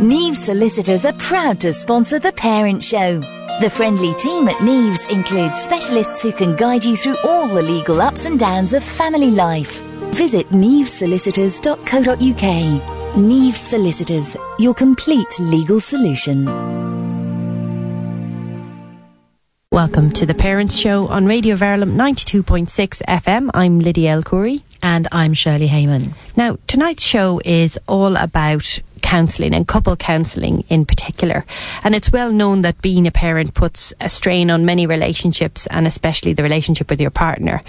Neves Solicitors are proud to sponsor The Parent Show. The friendly team at Neves includes specialists who can guide you through all the legal ups and downs of family life. Visit nevesolicitors.co.uk. Neves Solicitors, your complete legal solution. Welcome to the Parents Show on Radio Verulam 92.6 FM. I'm Lydia El Khoury. And I'm Shirley Heyman. Now, tonight's show is all about counselling and couple counselling in particular. And it's well known that being a parent puts a strain on many relationships and especially the relationship with your partner.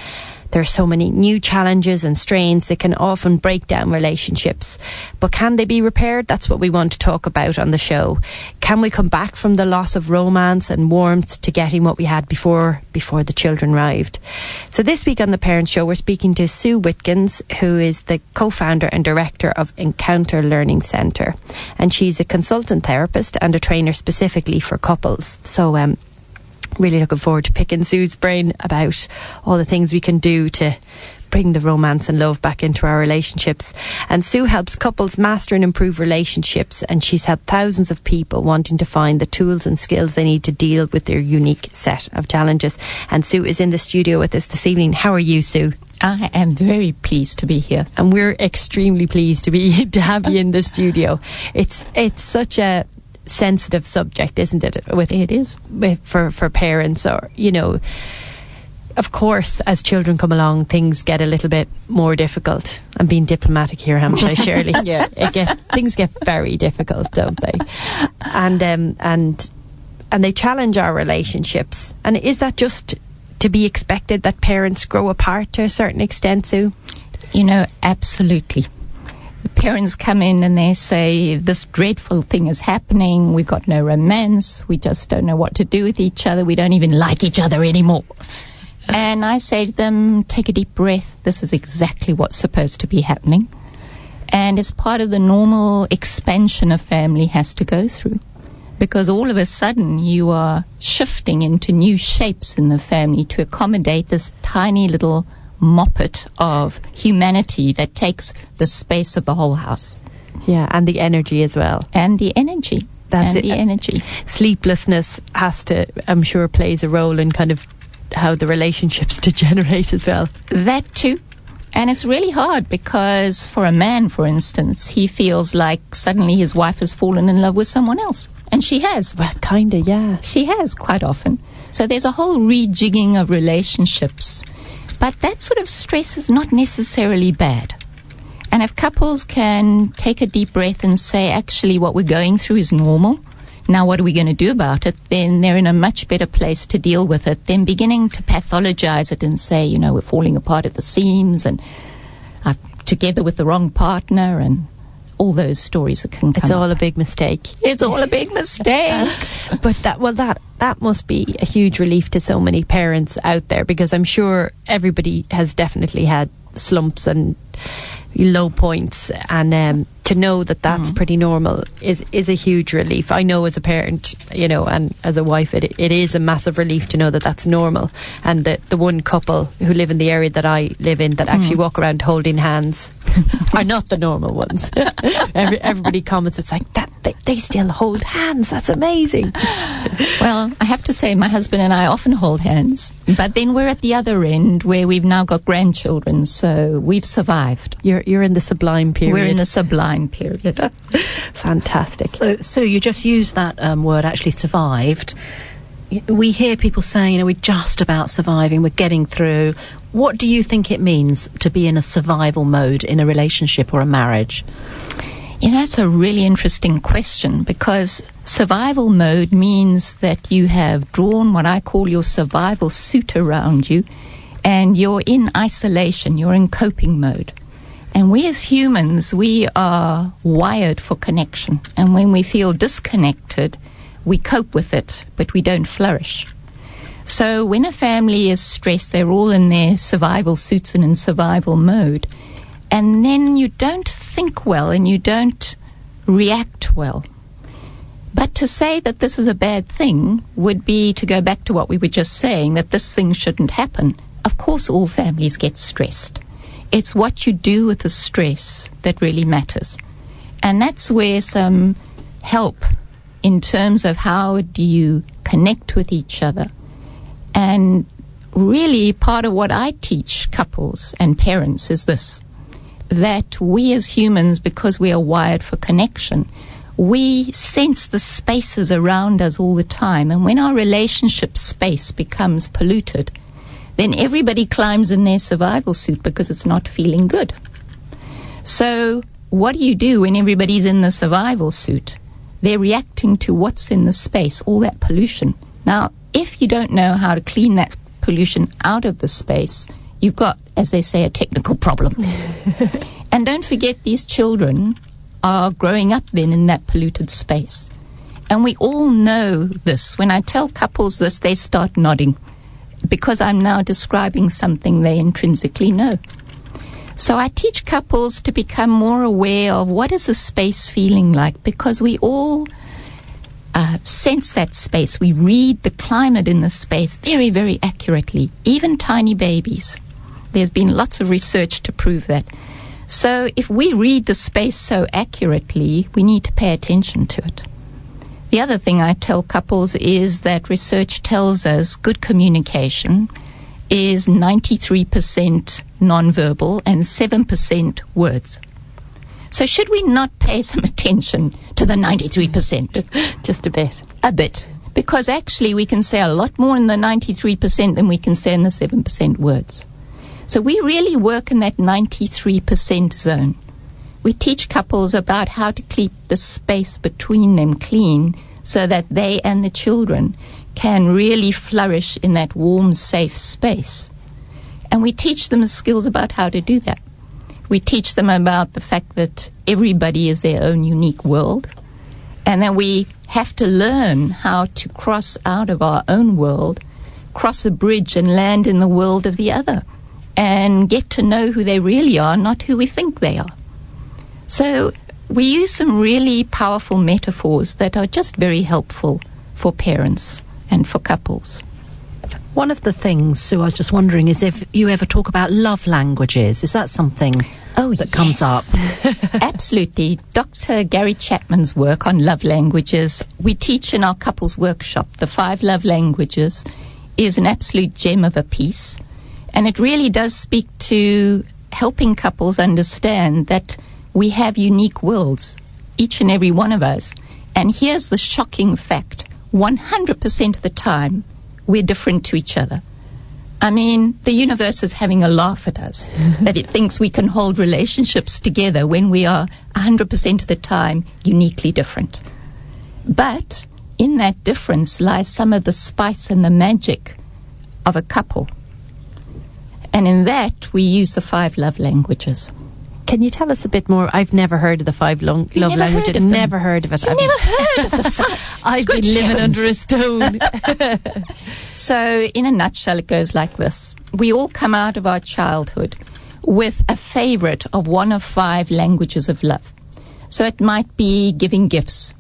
There are so many new challenges and strains that can often break down relationships. But can they be repaired? That's what we want to talk about on the show. Can we come back from the loss of romance and warmth to getting what we had before before the children arrived? So this week on the Parent Show we're speaking to Sue Wintgens, who is the co-founder and director of Encounter Learning Centre. And she's a consultant therapist and a trainer specifically for couples. So um, really looking forward to picking Sue's brain about all the things we can do to bring the romance and love back into our relationships. And Sue helps couples master and improve relationships, and she's helped thousands of people wanting to find the tools and skills they need to deal with their unique set of challenges. And Sue is in the studio with us this evening. How are you, Sue? I am very pleased to be here. And we're extremely pleased to be to have you in the studio. It's it's such a sensitive subject, isn't it? With it is for for parents, or you know, of course, as children come along, things get a little bit more difficult. I'm being diplomatic here, haven't I, Shirley? yeah, it get, things get very difficult, don't they? And um, and and they challenge our relationships. And is that just to be expected that parents grow apart to a certain extent, Sue? You know, absolutely parents come in and they say, This dreadful thing is happening. We've got no romance. We just don't know what to do with each other. We don't even like each other anymore. and I say to them, Take a deep breath. This is exactly what's supposed to be happening. And it's part of the normal expansion a family has to go through. Because all of a sudden you are shifting into new shapes in the family to accommodate this tiny little moppet of humanity that takes the space of the whole house. Yeah, and the energy as well. And the energy. That's and it. the energy. Sleeplessness has to, I'm sure, plays a role in kind of how the relationships degenerate as well. That too. And it's really hard because for a man, for instance, he feels like suddenly his wife has fallen in love with someone else. And she has. Well, kind of, yeah. She has quite often. So there's a whole rejigging of relationships but that sort of stress is not necessarily bad. And if couples can take a deep breath and say, actually, what we're going through is normal, now what are we going to do about it? Then they're in a much better place to deal with it than beginning to pathologize it and say, you know, we're falling apart at the seams and I'm together with the wrong partner and all those stories that can come. It's all up. a big mistake. It's all a big mistake. but that well that that must be a huge relief to so many parents out there because I'm sure everybody has definitely had slumps and low points and um, to know that that's mm. pretty normal is is a huge relief. I know as a parent, you know, and as a wife, it it is a massive relief to know that that's normal. And the the one couple who live in the area that I live in that actually mm. walk around holding hands are not the normal ones. Every, everybody comments, it's like that they, they still hold hands. That's amazing. well, I have to say, my husband and I often hold hands, but then we're at the other end where we've now got grandchildren, so we've survived. You're you're in the sublime period. We're in the sublime time period. Fantastic. So, so you just used that um, word, actually survived. We hear people saying, you know, we're just about surviving, we're getting through. What do you think it means to be in a survival mode in a relationship or a marriage? Yeah, that's a really interesting question because survival mode means that you have drawn what I call your survival suit around you and you're in isolation, you're in coping mode. And we as humans, we are wired for connection. And when we feel disconnected, we cope with it, but we don't flourish. So when a family is stressed, they're all in their survival suits and in survival mode. And then you don't think well and you don't react well. But to say that this is a bad thing would be to go back to what we were just saying that this thing shouldn't happen. Of course, all families get stressed. It's what you do with the stress that really matters. And that's where some help in terms of how do you connect with each other. And really, part of what I teach couples and parents is this that we as humans, because we are wired for connection, we sense the spaces around us all the time. And when our relationship space becomes polluted, then everybody climbs in their survival suit because it's not feeling good. So, what do you do when everybody's in the survival suit? They're reacting to what's in the space, all that pollution. Now, if you don't know how to clean that pollution out of the space, you've got, as they say, a technical problem. and don't forget, these children are growing up then in that polluted space. And we all know this. When I tell couples this, they start nodding because I'm now describing something they intrinsically know. So I teach couples to become more aware of what is the space feeling like because we all uh, sense that space. We read the climate in the space very, very accurately, even tiny babies. There's been lots of research to prove that. So if we read the space so accurately, we need to pay attention to it. The other thing I tell couples is that research tells us good communication is 93% nonverbal and 7% words. So, should we not pay some attention to the 93%? Just a bit. A bit. Because actually, we can say a lot more in the 93% than we can say in the 7% words. So, we really work in that 93% zone. We teach couples about how to keep the space between them clean so that they and the children can really flourish in that warm, safe space. And we teach them the skills about how to do that. We teach them about the fact that everybody is their own unique world, and that we have to learn how to cross out of our own world, cross a bridge, and land in the world of the other, and get to know who they really are, not who we think they are. So, we use some really powerful metaphors that are just very helpful for parents and for couples. One of the things, Sue, I was just wondering, is if you ever talk about love languages. Is that something oh, that comes up? Absolutely. Dr. Gary Chapman's work on love languages, we teach in our couples workshop, the five love languages, is an absolute gem of a piece. And it really does speak to helping couples understand that we have unique worlds, each and every one of us. And here's the shocking fact 100% of the time, we're different to each other. I mean, the universe is having a laugh at us that it thinks we can hold relationships together when we are 100% of the time uniquely different. But in that difference lies some of the spice and the magic of a couple. And in that, we use the five love languages. Can you tell us a bit more? I've never heard of the five long, love never languages. heard of never heard of it. You've I've, never heard of the five? I've Good been living heavens. under a stone. So, in a nutshell, it goes like this We all come out of our childhood with a favorite of one of five languages of love. So, it might be giving gifts.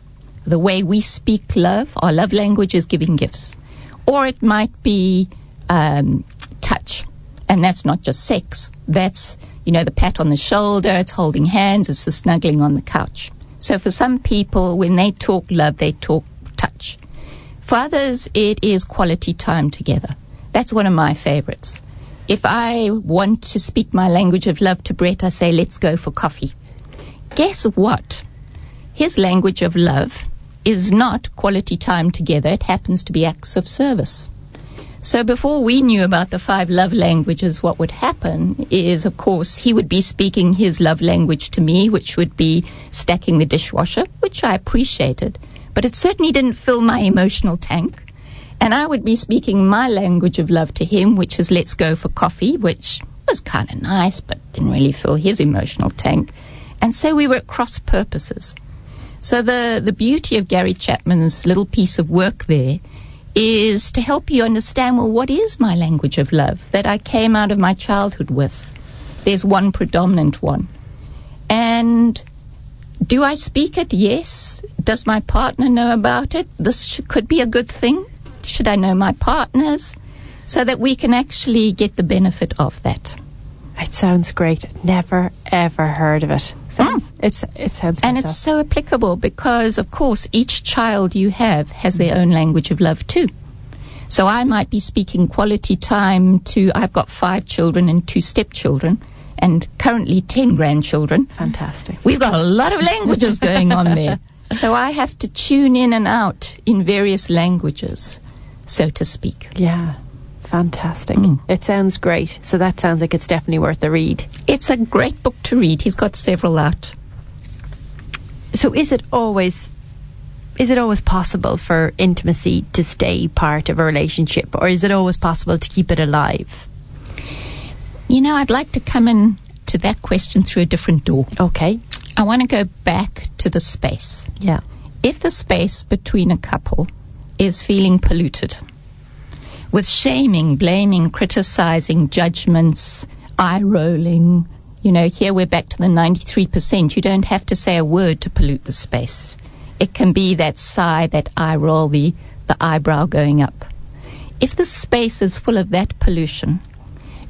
The way we speak love, our love language is giving gifts. Or it might be um, touch. And that's not just sex. That's, you know, the pat on the shoulder, it's holding hands, it's the snuggling on the couch. So for some people, when they talk love, they talk touch. For others, it is quality time together. That's one of my favorites. If I want to speak my language of love to Brett, I say, let's go for coffee. Guess what? His language of love is not quality time together, it happens to be acts of service. So before we knew about the five love languages, what would happen is, of course, he would be speaking his love language to me, which would be stacking the dishwasher, which I appreciated, but it certainly didn't fill my emotional tank. And I would be speaking my language of love to him, which is let's go for coffee, which was kind of nice, but didn't really fill his emotional tank. And so we were at cross purposes. So the, the beauty of Gary Chapman's little piece of work there is to help you understand well, what is my language of love that I came out of my childhood with? There's one predominant one. And do I speak it? Yes. Does my partner know about it? This sh- could be a good thing. Should I know my partners? So that we can actually get the benefit of that. it sounds great. Never, ever heard of it. Sense. It's it sounds And it's so applicable because, of course, each child you have has their own language of love too. So I might be speaking quality time to, I've got five children and two stepchildren, and currently 10 grandchildren. fantastic. We've got a lot of languages going on there. So I have to tune in and out in various languages, so to speak. Yeah. Fantastic. Mm. It sounds great. So that sounds like it's definitely worth a read. It's a great book to read. He's got several out. So is it always is it always possible for intimacy to stay part of a relationship or is it always possible to keep it alive? You know, I'd like to come in to that question through a different door. Okay. I want to go back to the space. Yeah. If the space between a couple is feeling polluted with shaming, blaming, criticizing, judgments, eye rolling, you know, here we're back to the 93%. You don't have to say a word to pollute the space. It can be that sigh, that eye roll, the, the eyebrow going up. If the space is full of that pollution,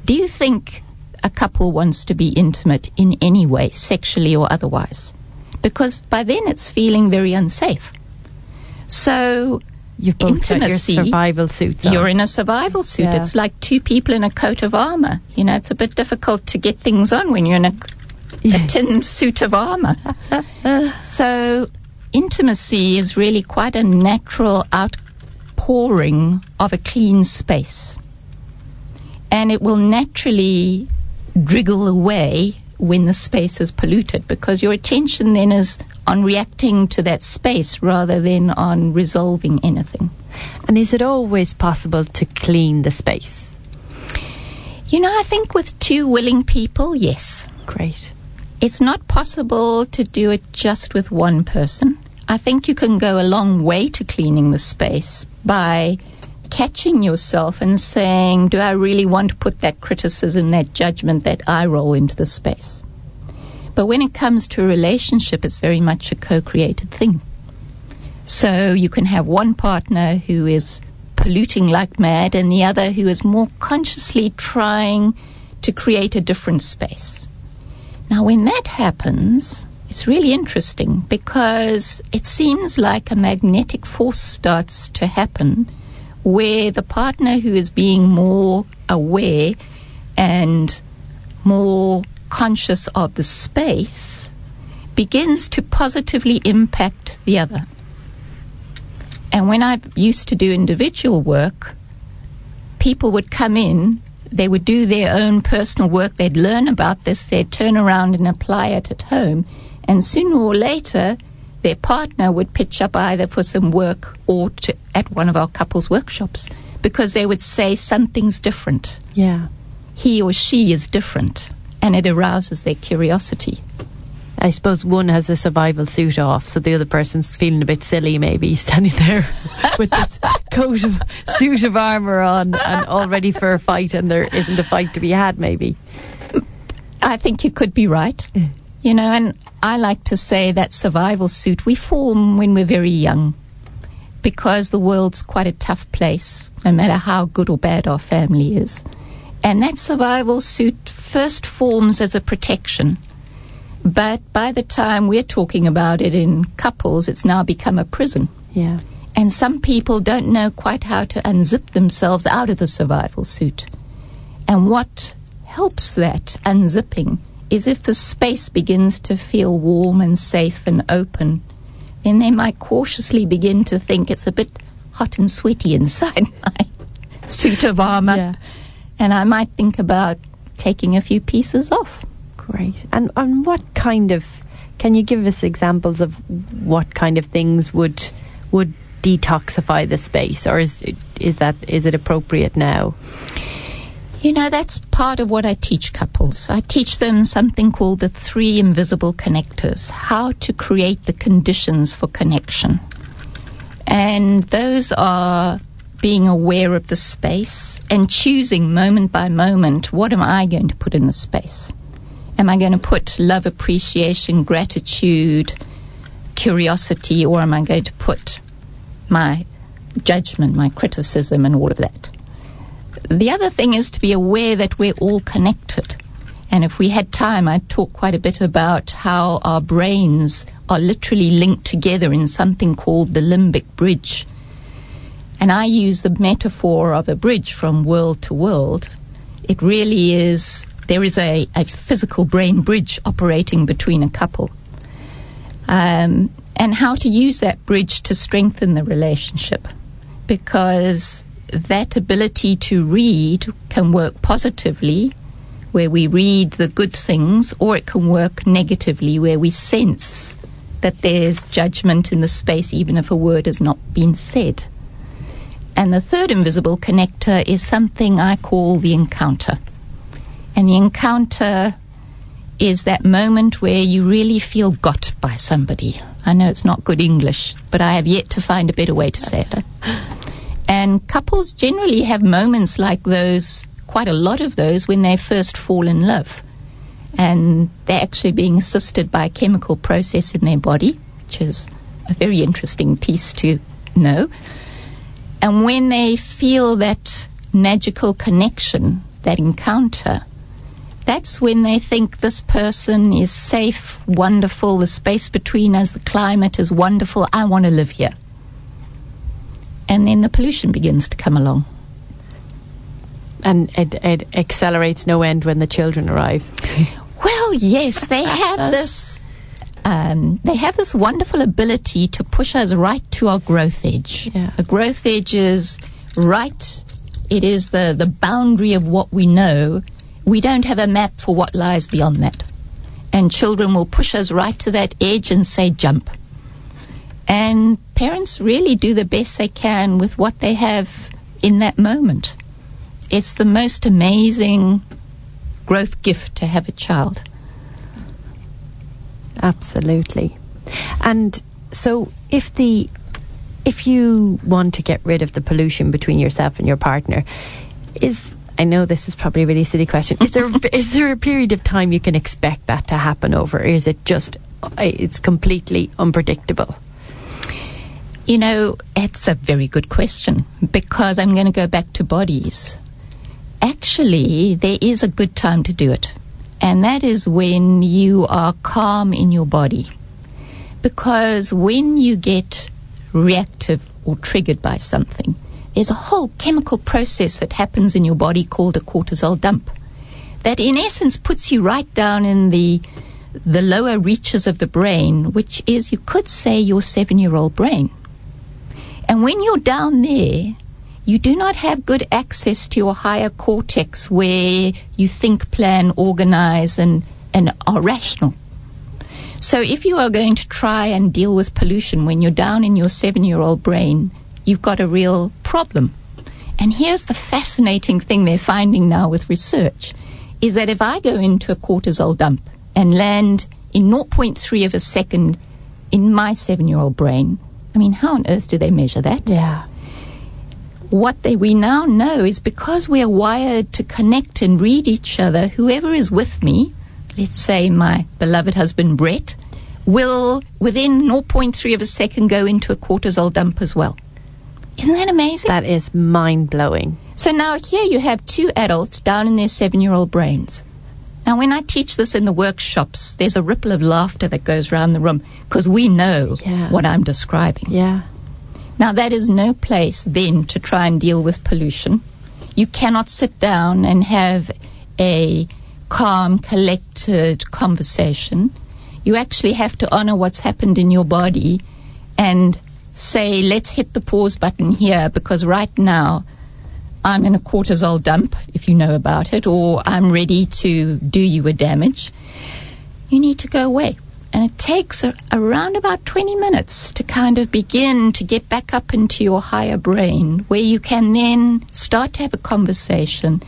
do you think a couple wants to be intimate in any way, sexually or otherwise? Because by then it's feeling very unsafe. So You've both got your Intimacy, survival suits on. you're in a survival suit. Yeah. It's like two people in a coat of armor. You know, it's a bit difficult to get things on when you're in a, a tin suit of armor. so, intimacy is really quite a natural outpouring of a clean space. And it will naturally driggle away when the space is polluted because your attention then is on reacting to that space rather than on resolving anything. and is it always possible to clean the space? You know, I think with two willing people, yes. Great. It's not possible to do it just with one person. I think you can go a long way to cleaning the space by catching yourself and saying, Do I really want to put that criticism, that judgment, that eye roll into the space? But when it comes to a relationship, it's very much a co created thing. So you can have one partner who is polluting like mad and the other who is more consciously trying to create a different space. Now, when that happens, it's really interesting because it seems like a magnetic force starts to happen where the partner who is being more aware and more conscious of the space begins to positively impact the other. And when I used to do individual work, people would come in, they would do their own personal work, they'd learn about this, they'd turn around and apply it at home, and sooner or later, their partner would pitch up either for some work or to, at one of our couples workshops because they would say something's different. Yeah. He or she is different, and it arouses their curiosity. I suppose one has a survival suit off, so the other person's feeling a bit silly, maybe standing there with this coat of suit of armour on and all ready for a fight, and there isn't a fight to be had, maybe. I think you could be right. You know, and I like to say that survival suit we form when we're very young because the world's quite a tough place, no matter how good or bad our family is. And that survival suit first forms as a protection. But by the time we're talking about it in couples, it's now become a prison. Yeah. And some people don't know quite how to unzip themselves out of the survival suit. And what helps that unzipping is if the space begins to feel warm and safe and open, then they might cautiously begin to think it's a bit hot and sweaty inside my suit of armor. Yeah. And I might think about taking a few pieces off. Great. And and what kind of can you give us examples of what kind of things would would detoxify the space, or is is that is it appropriate now? You know, that's part of what I teach couples. I teach them something called the three invisible connectors, how to create the conditions for connection. And those are being aware of the space and choosing moment by moment what am I going to put in the space? Am I going to put love, appreciation, gratitude, curiosity, or am I going to put my judgment, my criticism, and all of that? The other thing is to be aware that we're all connected. And if we had time, I'd talk quite a bit about how our brains are literally linked together in something called the limbic bridge. And I use the metaphor of a bridge from world to world. It really is, there is a, a physical brain bridge operating between a couple. Um, and how to use that bridge to strengthen the relationship. Because that ability to read can work positively, where we read the good things, or it can work negatively, where we sense that there's judgment in the space, even if a word has not been said. And the third invisible connector is something I call the encounter. And the encounter is that moment where you really feel got by somebody. I know it's not good English, but I have yet to find a better way to say it. And couples generally have moments like those, quite a lot of those, when they first fall in love. And they're actually being assisted by a chemical process in their body, which is a very interesting piece to know. And when they feel that magical connection, that encounter, that's when they think this person is safe, wonderful, the space between us, the climate is wonderful, I want to live here. And then the pollution begins to come along. And it, it accelerates no end when the children arrive. Well, yes, they have this. Um, they have this wonderful ability to push us right to our growth edge. Yeah. The growth edge is right. It is the, the boundary of what we know. We don't have a map for what lies beyond that. And children will push us right to that edge and say, jump. And parents really do the best they can with what they have in that moment. It's the most amazing growth gift to have a child. Absolutely. And so if the if you want to get rid of the pollution between yourself and your partner, is I know this is probably a really silly question. Is there is there a period of time you can expect that to happen over? Or is it just uh, it's completely unpredictable? You know, it's a very good question because I'm going to go back to bodies. Actually, there is a good time to do it, and that is when you are calm in your body. Because when you get reactive or triggered by something, there's a whole chemical process that happens in your body called a cortisol dump that in essence puts you right down in the the lower reaches of the brain which is you could say your 7-year-old brain and when you're down there you do not have good access to your higher cortex where you think plan organize and and are rational so if you are going to try and deal with pollution when you're down in your 7-year-old brain you've got a real problem. And here's the fascinating thing they're finding now with research is that if I go into a cortisol dump and land in 0.3 of a second in my seven year old brain, I mean, how on earth do they measure that? Yeah. What they, we now know is because we are wired to connect and read each other, whoever is with me, let's say my beloved husband Brett, will within 0.3 of a second go into a cortisol dump as well. Isn't that amazing? That is mind blowing. So now here you have two adults down in their seven year old brains. Now, when I teach this in the workshops, there's a ripple of laughter that goes around the room because we know Yeah. what I'm describing. Yeah. Now, that is no place then to try and deal with pollution. You cannot sit down and have a calm, collected conversation. You actually have to honor what's happened in your body and say, let's hit the pause button here because right now I'm in a cortisol dump, if you know about it, or I'm ready to do you a damage. You need to go away. And it takes a, around about 20 minutes to kind of begin to get back up into your higher brain, where you can then start to have a conversation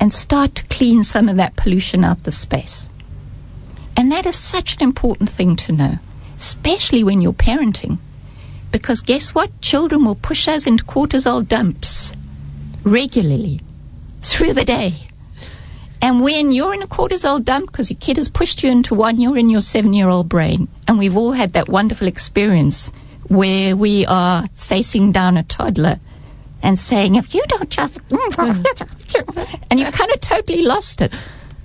and start to clean some of that pollution out the space. And that is such an important thing to know, especially when you're parenting. Because guess what? Children will push us into cortisol dumps regularly through the day. And when you're in a cortisol dump because your kid has pushed you into one, you're in your seven year old brain. And we've all had that wonderful experience where we are facing down a toddler and saying, if you don't just. Hmm. and you kind of totally lost it.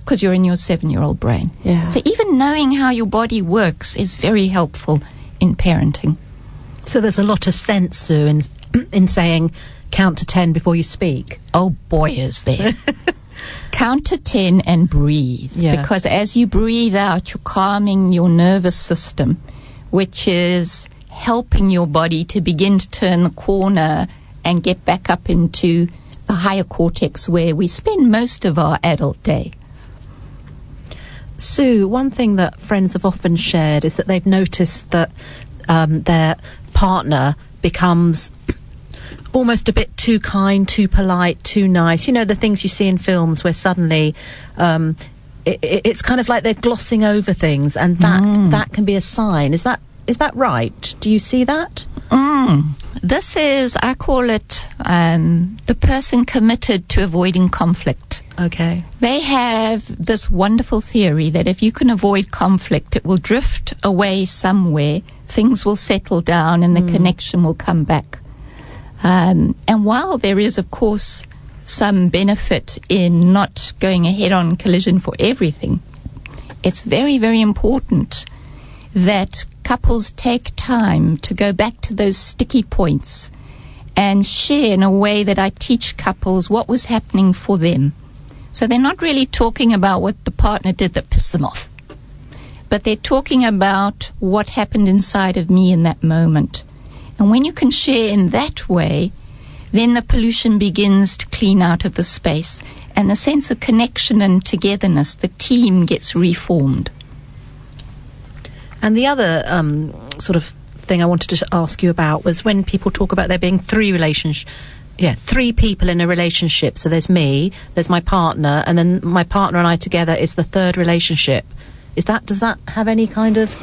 because you're in your seven year old brain. Yeah. So even knowing how your body works is very helpful in parenting. So there's a lot of sense, Sue, in, in saying count to 10 before you speak. Oh boy, is there. Count to 10 and breathe. Yeah. Because as you breathe out, you're calming your nervous system, which is helping your body to begin to turn the corner and get back up into the higher cortex where we spend most of our adult day. Sue, one thing that friends have often shared is that they've noticed that um, their partner becomes almost a bit too kind, too polite, too nice. You know, the things you see in films where suddenly um, it, it, it's kind of like they're glossing over things, and that that can be a sign. Is that is that right? Do you see that? Mm. This is, I call it, um, the person committed to avoiding conflict. Okay. They have this wonderful theory that if you can avoid conflict, it will drift away somewhere, things will settle down, and the connection will come back. Um, and while there is, of course, some benefit in not going a head on collision for everything, it's very, very important that couples take time to go back to those sticky points and share in a way that I teach couples what was happening for them. So they're not really talking about what the partner did that pissed them off, but they're talking about what happened inside of me in that moment. And when you can share in that way, then the pollution begins to clean out of the space and the sense of connection and togetherness, the team gets reformed. And the other um, sort of thing I wanted to ask you about was when people talk about there being three relationships. Yeah, three people in a relationship. So there's me, there's my partner, and then my partner and I together is the third relationship. Is that does that have any kind of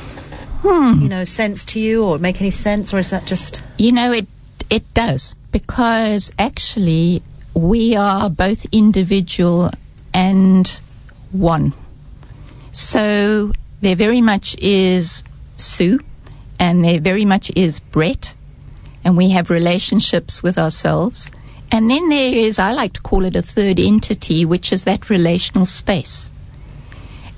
Hmm. you know sense to you, or make any sense, or is that just You know, it it does because actually we are both individual and one. So there very much is Sue, and there very much is Brett, and we have relationships with ourselves. And then there is, I like to call it a third entity, which is that relational space.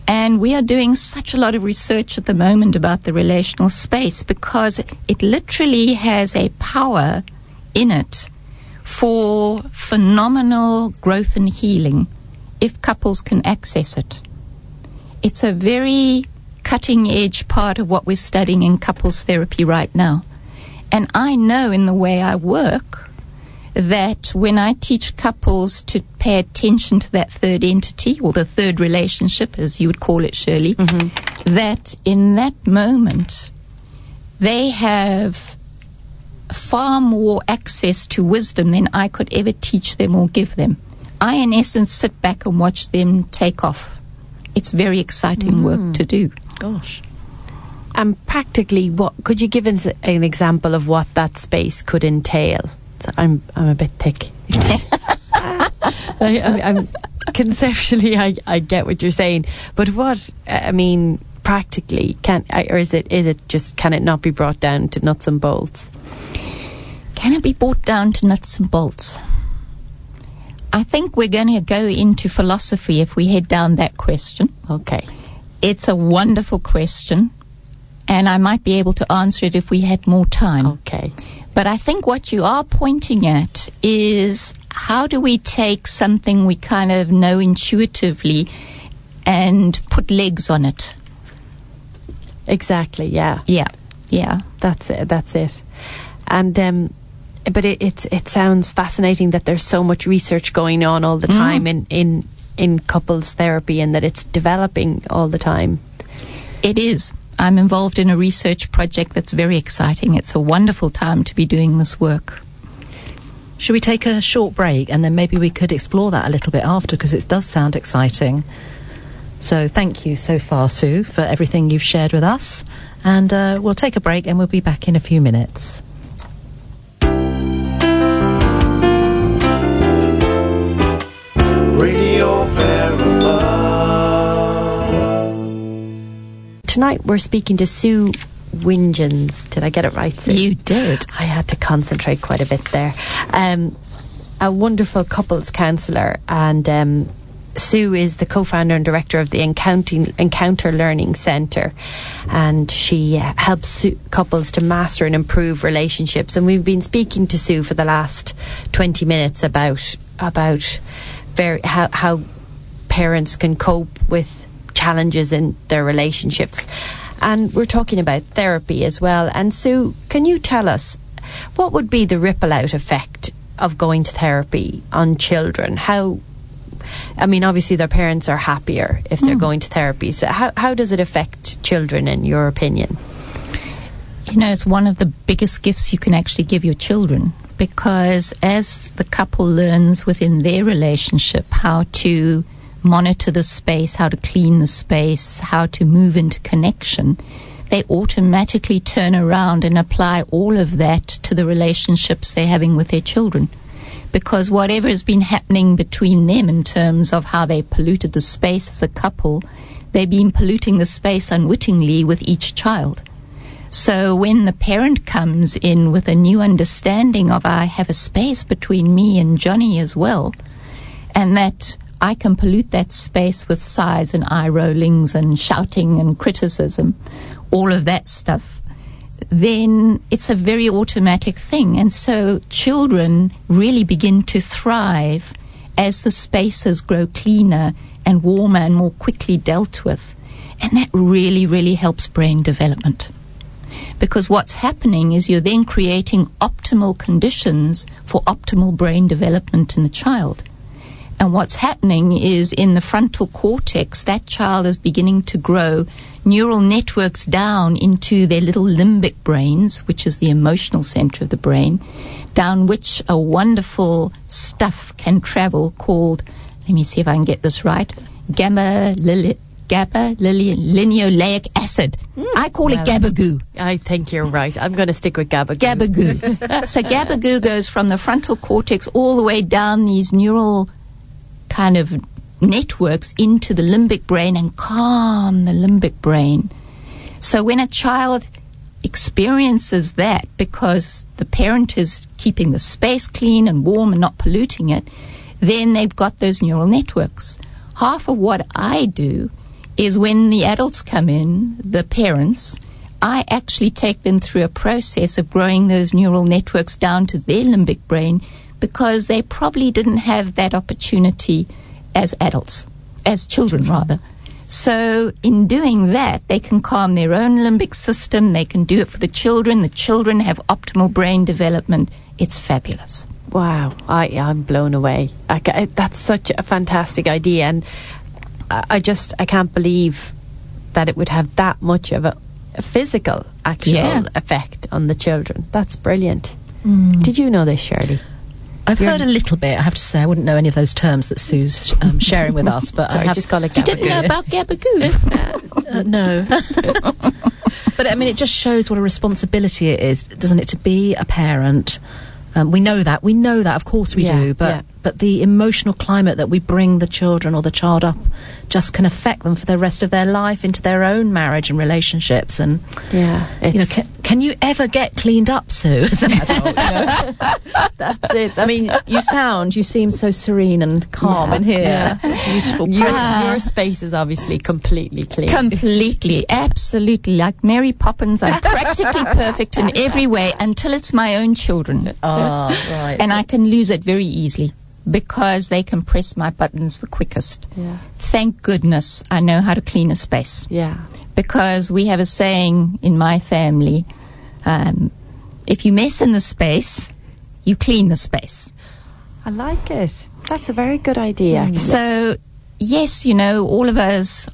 And we are doing such a lot of research at the moment about the relational space because it literally has a power in it for phenomenal growth and healing if couples can access it. It's a very cutting edge part of what we're studying in couples therapy right now. And I know in the way I work that when I teach couples to pay attention to that third entity or the third relationship, as you would call it, Shirley, mm-hmm. that in that moment they have far more access to wisdom than I could ever teach them or give them. I, in essence, sit back and watch them take off. It's very exciting work mm. to do. gosh? And practically, what could you give us an example of what that space could entail? So I'm I'm a bit thick. I, I, I'm conceptually, I, I get what you're saying, but what I mean practically can or is it is it just can it not be brought down to nuts and bolts? Can it be brought down to nuts and bolts? I think we're going to go into philosophy if we head down that question. Okay, It's a wonderful question, and I might be able to answer it if we had more time. okay, But I think what you are pointing at is how do we take something we kind of know intuitively and put legs on it? exactly. Yeah, Yeah, yeah. that's it. That's it. And um, but it it it sounds fascinating that there's so much research going on all the time in in in couples therapy and that it's developing all the time. It is. I'm involved in a research project that's very exciting. It's a wonderful time to be doing this work. Should we take a short break and then maybe we could explore that a little bit after because it does sound exciting. So thank you so far, Sue, for everything you've shared with us. And uh, we'll take a break and we'll be back in a few minutes. Tonight we're speaking to Sue Wintgens. Did I get it right, Sue? You did. I had to concentrate quite a bit there. Um, a wonderful couples counsellor, and um, Sue is the co-founder and director of the Encounter, Learning Centre, and she uh, helps couples to master and improve relationships. And we've been speaking to Sue for the last twenty minutes about about very how how parents can cope with challenges in their relationships. And we're talking about therapy as well. And Sue, can you tell us what would be the ripple out effect of going to therapy on children? How I mean, obviously, their parents are happier if they're hmm. going to therapy. So, how, how does it affect children, in your opinion? You know, it's one of the biggest gifts you can actually give your children because as the couple learns within their relationship how to monitor the space, how to clean the space, how to move into connection, they automatically turn around and apply all of that to the relationships they're having with their children. Because whatever has been happening between them in terms of how they polluted the space as a couple, they've been polluting the space unwittingly with each child. So when the parent comes in with a new understanding of I have a space between me and Johnny as well, and that I can pollute that space with sighs and eye rollings and shouting and criticism, all of that stuff, then it's a very automatic thing. And so children really begin to thrive as the spaces grow cleaner and warmer and more quickly dealt with. And that really, really helps brain development because what's happening is you're then creating optimal conditions for optimal brain development in the child. And what's happening is in the frontal cortex, that child is beginning to grow neural networks down into their little limbic brains, which is the emotional center of the brain, down which a wonderful stuff can travel called, let me see if I can get this right, gamma lili- GABA linoleic acid. Hmm. I call it gabagoo. I think you're right. I'm going to stick with gabagoo. Gabagoo. so gabagoo goes from the frontal cortex all the way down these neural kind of networks into the limbic brain and calm the limbic brain. So when a child experiences that because the parent is keeping the space clean and warm and not polluting it, then they've got those neural networks. Half of what I do is when the adults come in, the parents, I actually take them through a process of growing those neural networks down to their limbic brain because they probably didn't have that opportunity as adults, as children rather. So, in doing that, they can calm their own limbic system, they can do it for the children, the children have optimal brain development. It's fabulous. Wow, I, I'm blown away. I, that's such a fantastic idea, and I, just I can't believe that it would have that much of a, a physical actual Yeah. effect on the children. That's brilliant. Mm. Did you know this, Shirley? I've You're- heard a little bit. I have to say, I wouldn't know any of those terms that Sue's um, sharing with us, but Sorry, I have just call it You didn't know about gabagoo? Uh, no. but I mean, it just shows what a responsibility it is, doesn't it, to be a parent? Um, we know that. We know that. Of course, we Yeah, do. But yeah. but the emotional climate that we bring the children or the child up just can affect them for the rest of their life into their own marriage and relationships. And Yeah, you know, can, can you ever get cleaned up, Sue? As an adult, you know? That's it. I mean, you sound, you seem so serene and calm in here. Beautiful. your, presence. your space is obviously completely clean. Completely, absolutely. Like Mary Poppins, I'm practically perfect in every way until it's my own children. Ah, right. And I can lose it very easily because they can press my buttons the quickest. Yeah. Thank goodness I know how to clean a space. yeah, because we have a saying in my family um, if you mess in the space, you clean the space. I like it. That's a very good idea. actually. So, yes, you know, all of us,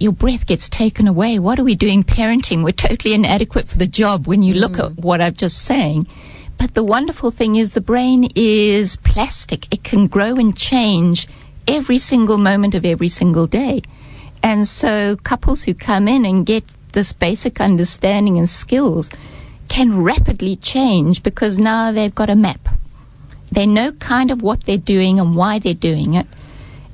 your breath gets taken away. What are we doing parenting? We're totally inadequate for the job when you look at what I've just saying. But the wonderful thing is the brain is plastic. It can grow and change every single moment of every single day. And so couples who come in and get this basic understanding and skills can rapidly change because now they've got a map. They know kind of what they're doing and why they're doing it.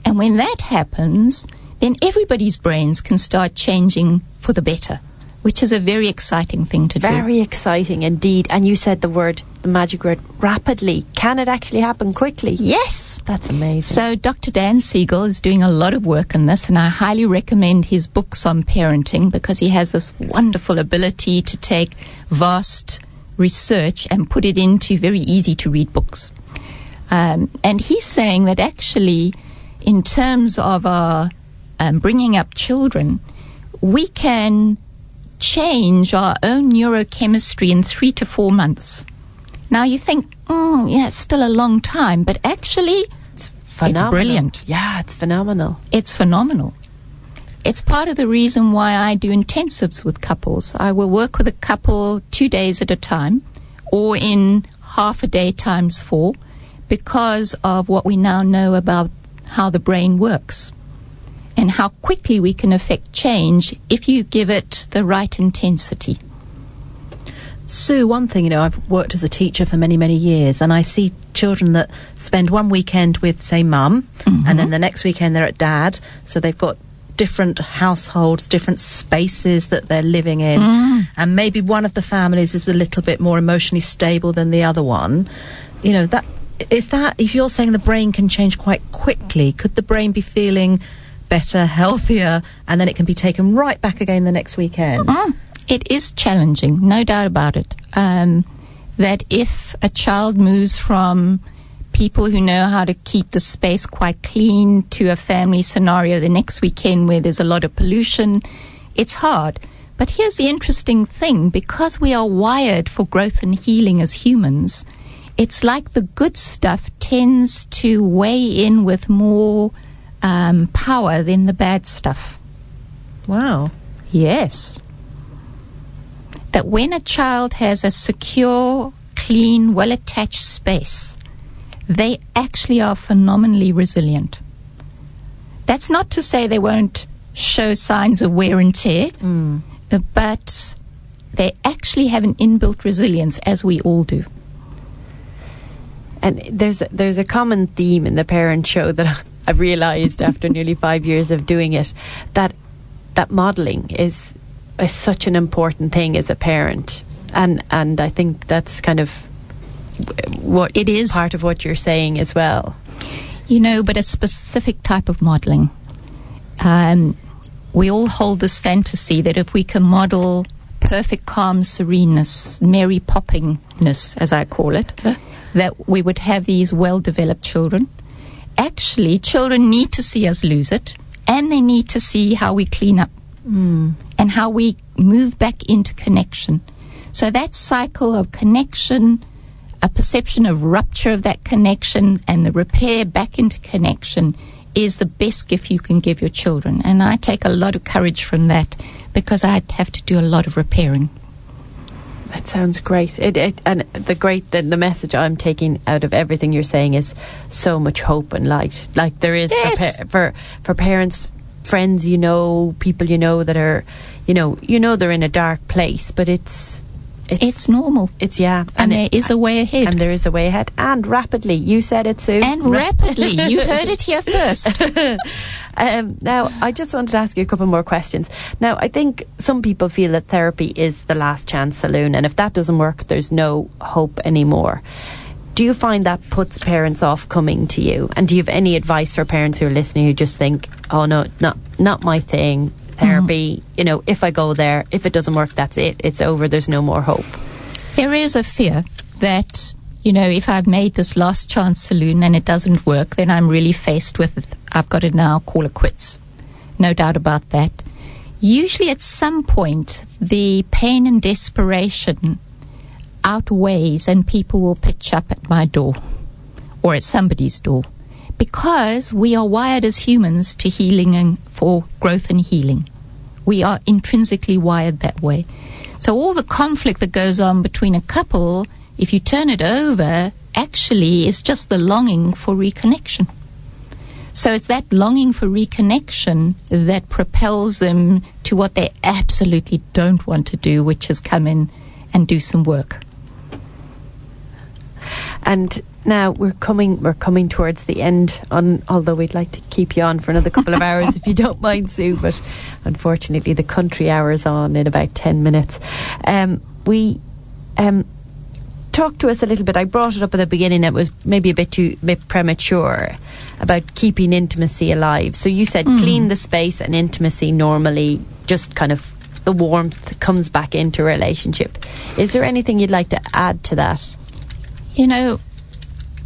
And when that happens, then everybody's brains can start changing for the better. Which is a very exciting thing to do. Very exciting indeed. And you said the word, the magic word, rapidly. Can it actually happen quickly? Yes. That's amazing. So, Dr. Dan Siegel is doing a lot of work on this, and I highly recommend his books on parenting because he has this wonderful ability to take vast research and put it into very easy to read books. Um, and he's saying that actually, in terms of our um, bringing up children, we can change our own neurochemistry in three to four months. Now you think, oh, yeah, it's still a long time, but actually, it's, Phenomenal. it's brilliant. Yeah, it's phenomenal. it's phenomenal. It's part of the reason why I do intensives with couples. I will work with a couple two days at a time or in half a day times four because of what we now know about how the brain works and how quickly we can affect change if you give it the right intensity. Sue, one thing, you know, I've worked as a teacher for many, many years, and I see children that spend one weekend with, say, mum, and then mm-hmm. the next weekend they're at dad, so they've got different households, different spaces that they're living in, mm. and maybe one of the families is a little bit more emotionally stable than the other one. You know, that is that if you're saying the brain can change quite quickly, could the brain be feeling better, healthier, and then it can be taken right back again the next weekend? Mm, it is challenging, no doubt about it. Um, that if a child moves from people who know how to keep the space quite clean to a family scenario the next weekend where there's a lot of pollution, it's hard. But here's the interesting thing because we are wired for growth and healing as humans, it's like the good stuff tends to weigh in with more um, power than the bad stuff. Wow. Yes. That when a child has a secure, clean, well attached space, they actually are phenomenally resilient. That's not to say they won't show signs of wear and tear, uh, but they actually have an inbuilt resilience, as we all do. And there's a, there's a common theme in the parent show that I've realised after nearly five years of doing it that that modelling is is such an important thing as a parent, and and I think that's kind of what It is. part of what you're saying as well. You know, but a specific type of modeling. Um, we all hold this fantasy that if we can model perfect calm sereneness, Mary Poppingness, as I call it, that we would have these well developed children. Actually, children need to see us lose it, and they need to see how we clean up hmm. and how we move back into connection. So that cycle of connection, a perception of rupture of that connection, and the repair back into connection is the best gift you can give your children. And I take a lot of courage from that because I'd have to do a lot of repairing. That sounds great. It, it, and the great the, the message I'm taking out of everything you're saying is so much hope and light. Like there is Yes. for, for for parents, friends you know, people you know that are, you know, you know they're in a dark place, but it's it's It's normal. it's yeah, And, there it- is a way ahead. and there is a way ahead, and rapidly. You said it, Sue. and rapidly. you heard it here first. Um, now, I just wanted to ask you a couple more questions. Now, I think some people feel that therapy is the last chance saloon, and if that doesn't work, there's no hope anymore. Do you find that puts parents off coming to you? And do you have any advice for parents who are listening who just think, "Oh no, not not my thing." Therapy, mm-hmm. you know, if I go there, if it doesn't work, that's it. It's over. There's no more hope. There is a fear that, you know, if I've made this last chance saloon and it doesn't work, then I'm really faced with I've got to now call it quits. No doubt about that. Usually at some point, the pain and desperation outweighs and people will pitch up at my door or at somebody's door because we are wired as humans to healing and for growth and healing. We are intrinsically wired that way. So all the conflict that goes on between a couple, if you turn it over, actually is just the longing for reconnection. So it's that longing for reconnection that propels them to what they absolutely don't want to do, which is come in and do some work. And now we're coming we're coming towards the end on although we'd like to keep you on for another couple of hours if you don't mind Sue but unfortunately the country hour is on in about 10 minutes. Um, we um, talk to us a little bit. I brought it up at the beginning. It was maybe a bit too bit premature about keeping intimacy alive. So you said clean the space and intimacy normally just kind of the warmth comes back into a relationship. Is there anything you'd like to add to that? You know,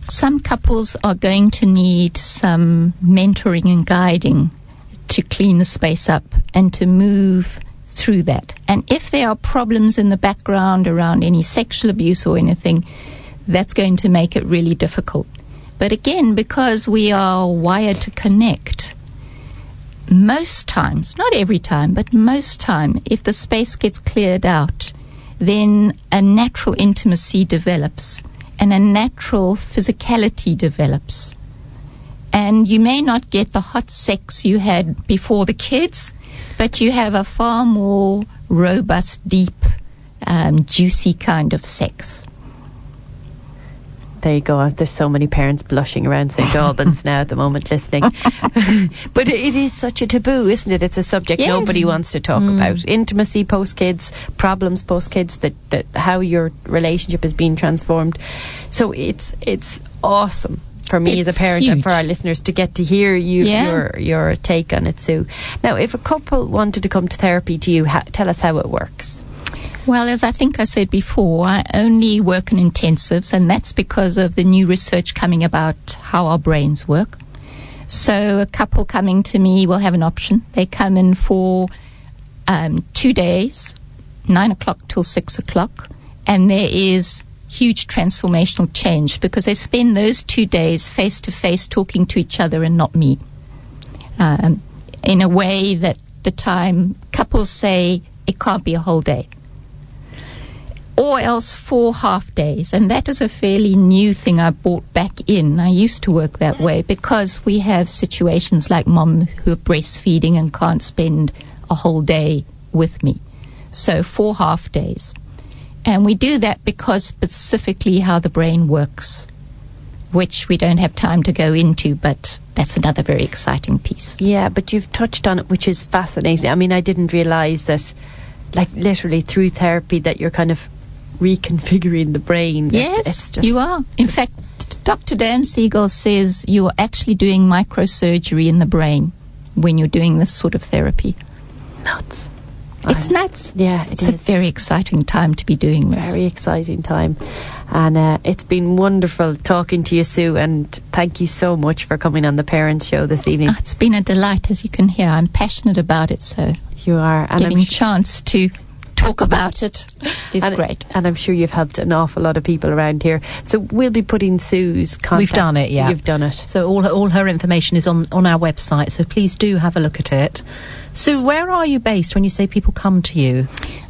some couples are going to need some mentoring and guiding to clean the space up and to move through that. And if there are problems in the background around any sexual abuse or anything, that's going to make it really difficult. But again, because we are wired to connect, most times, not every time, but most time, if the space gets cleared out, then a natural intimacy develops and a natural physicality develops. And you may not get the hot sex you had before the kids, but you have a far more robust, deep, um, juicy kind of sex. There you go. There's so many parents blushing around St. Oh, Albans now at the moment listening. but it is such a taboo, isn't it? It's a subject Yes. nobody wants to talk mm. about. Intimacy post kids, problems post kids, that, that how your relationship is being transformed. So it's it's awesome for me as a parent and for our listeners to get to hear you Yeah. your your take on it, Sue. Now, if a couple wanted to come to therapy to you, ha- tell us how it works. Well, as I think I said before, I only work in intensives, and that's because of the new research coming about how our brains work. So, a couple coming to me will have an option. They come in for um, two days, nine o'clock till six o'clock, and there is huge transformational change because they spend those two days face to face talking to each other and not me. Um, in a way that the time couples say it can't be a whole day or else four half days. And that is a fairly new thing I brought back in. I used to work that way because we have situations like mom who are breastfeeding and can't spend a whole day with me. So four half days. And we do that because specifically how the brain works, which we don't have time to go into, but that's another very exciting piece. Yeah, but you've touched on it, which is fascinating. I mean, I didn't realise that, like, literally through therapy, that you're kind of reconfiguring the brain. Yes, you are. In fact, Dr. Dan Siegel says you are actually doing microsurgery in the brain when you're doing this sort of therapy. nuts. It's nuts. Yeah, it it's a very exciting time to be doing this. Very exciting time. And uh, it's been wonderful talking to you, Sue, and thank you so much for coming on the Parents Show this evening. Ah, it's been a delight, as you can hear. I'm passionate about it, so you are. And getting a chance to talk about it is and, great. And I'm sure you've helped an awful lot of people around here. So we'll be putting Sue's contact. We've done it, yeah. You've done it. So all her, all her information is on, on our website. So please do have a look at it. So where are you based when you say people come to you?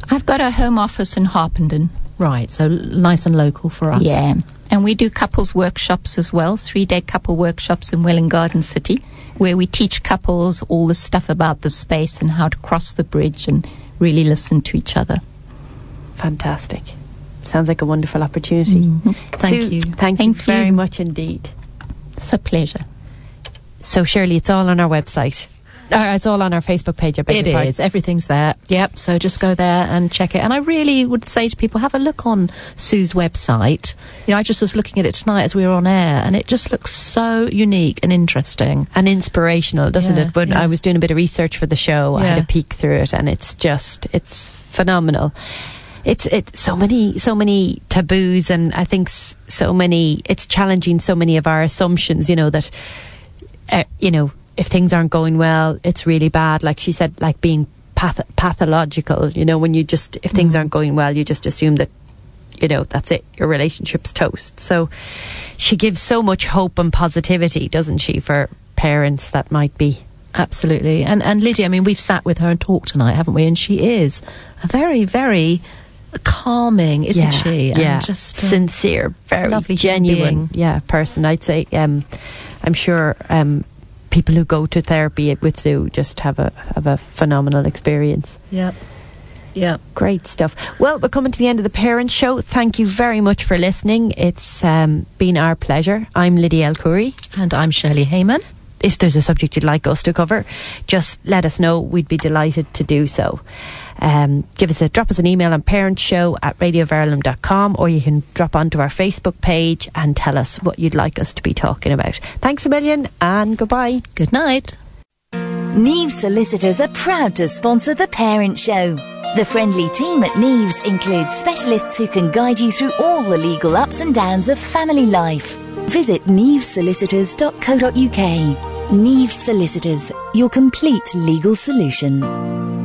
I've got a home office in Harpenden. Right. So nice and local for us. Yeah. And we do couples workshops as well, three day couple workshops in Welwyn Garden City, where we teach couples all the stuff about the space and how to cross the bridge and really listen to each other. Fantastic. Sounds like a wonderful opportunity. Mm-hmm. Thank Sue, you. Thank, you Thank very you. much indeed. It's a pleasure. So, Shirley, it's all on our website. Uh, it's all on our Facebook page. I beg It is. Everything's there. Yep. So just go there and check it. And I really would say to people, have a look on Sue's website. You know, I just was looking at it tonight as we were on air, and it just looks so unique and interesting. and inspirational, doesn't Yeah, it? When yeah. I was doing a bit of research for the show, I had a peek through it, and it's just it's phenomenal. It's it so many so many taboos, and I think so many. It's challenging so many of our assumptions. You know that, uh, you know, if things aren't going well, it's really bad. Like she said, like being path- pathological. You know, when you just if things aren't going well, you just assume that you know that's it your relationship's toast so she gives so much hope and positivity doesn't she for parents that might be Absolutely. And and Lydia, I mean, we've sat with her and talked tonight, haven't we? And she is a very, very calming, isn't yeah, she? And yeah just uh, sincere very lovely genuine being. yeah person i'd say um i'm sure um people who go to therapy with sue just have a have a phenomenal experience Yep. Yeah. Great stuff. Well, we're coming to the end of the Parent Show. Thank you very much for listening. It's um, been our pleasure. I'm Lydia El Khoury. And I'm Shirley Heyman. If there's a subject you'd like us to cover, just let us know. We'd be delighted to do so. Um, give us a drop us an email on parentshow at radioverulam.com or you can drop onto our Facebook page and tell us what you'd like us to be talking about. Thanks a million and goodbye. Good night. Neves Solicitors are proud to sponsor The Parent Show. The friendly team at Neves includes specialists who can guide you through all the legal ups and downs of family life. Visit nevesolicitors.co.uk. Neves Solicitors, your complete legal solution.